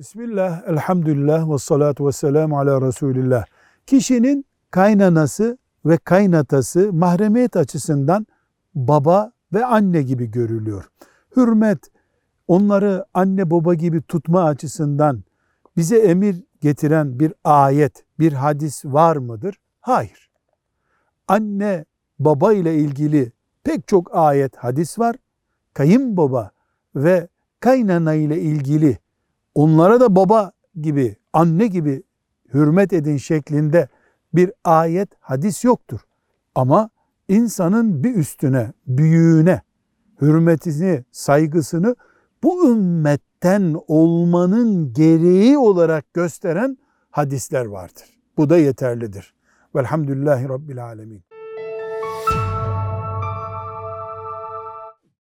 Bismillah, elhamdülillah ve salatu ve selamu ala Resulillah. Kişinin kaynanası ve kaynatası mahremiyet açısından baba ve anne gibi görülüyor. Hürmet, onları anne baba gibi tutma açısından bize emir getiren bir ayet, bir hadis var mıdır? Hayır. Anne baba ile ilgili pek çok ayet, hadis var. Kayınbaba ve kaynana ile ilgili onlara da baba gibi, anne gibi hürmet edin şeklinde bir ayet, hadis yoktur. Ama insanın bir üstüne, büyüğüne hürmetini, saygısını bu ümmetten olmanın gereği olarak gösteren hadisler vardır. Bu da yeterlidir. Velhamdülillahi Rabbil Alemin.